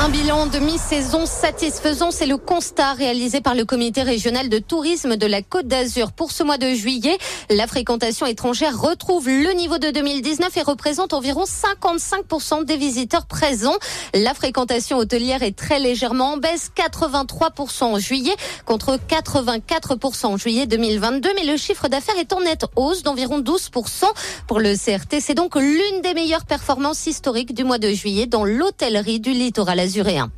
Un bilan de mi-saison satisfaisant, c'est le constat réalisé par le comité régional de tourisme de la Côte d'Azur. Pour ce mois de juillet, la fréquentation étrangère retrouve le niveau de 2019 et représente environ 55% des visiteurs présents. La fréquentation hôtelière est très légèrement en baisse, 83% en juillet contre 84% en juillet 2022, mais le chiffre d'affaires est en nette hausse d'environ 12%. Pour le CRT, c'est donc l'une des meilleures performances historiques du mois de juillet dans l'hôtellerie du littoral azuréen.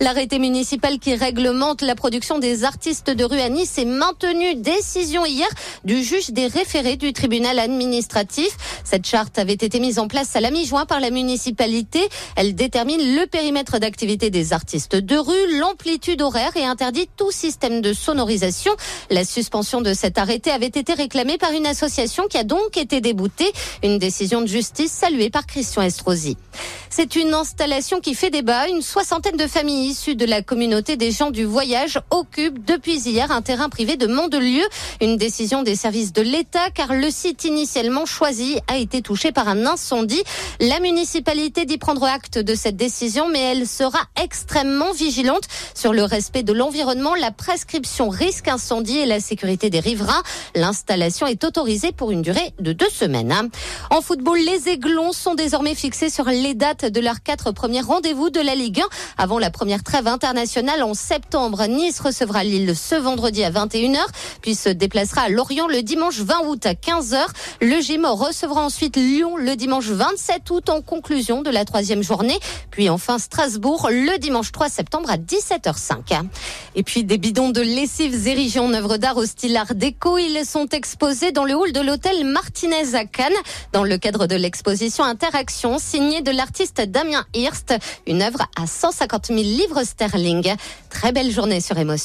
L'arrêté municipal qui réglemente la production des artistes de rue à Nice est maintenu. Décision hier du juge des référés du tribunal administratif. Cette charte avait été mise en place à la mi-juin par la municipalité. Elle détermine le périmètre d'activité des artistes de rue, l'amplitude horaire et interdit tout système de sonorisation. La suspension de cet arrêté avait été réclamée par une association qui a donc été déboutée. Une décision de justice saluée par Christian Estrosi. C'est une installation qui fait débat. Une soixantaine de familles issues de la communauté des gens du voyage occupent depuis hier un terrain privé de Mandelieu. Une décision des services de l'État car le site initialement choisi a été touché par un incendie. La municipalité dit prendre acte de cette décision, mais elle sera extrêmement vigilante sur le respect de l'environnement, la prescription risque incendie et la sécurité des riverains. L'installation est autorisée pour une durée de deux semaines. En football, les Aiglons sont désormais fixés sur les dates de leurs quatre premiers rendez-vous de la Ligue 1 avant la première trêve internationale en septembre. Nice recevra Lille ce vendredi à 21h, puis se déplacera à Lorient le dimanche 20 août à 15h. Le Gémeaux recevra ensuite Lyon le dimanche 27 août en conclusion de la troisième journée, puis enfin Strasbourg le dimanche 3 septembre à 17h05. Et puis des bidons de lessives érigés en œuvre d'art au style art déco, ils sont exposés dans le hall de l'hôtel Martinez à Cannes dans le cadre de l'exposition Interaction signée de l'artiste Damien Hirst, une œuvre à 150 000 livres sterling. Très belle journée sur Émotion.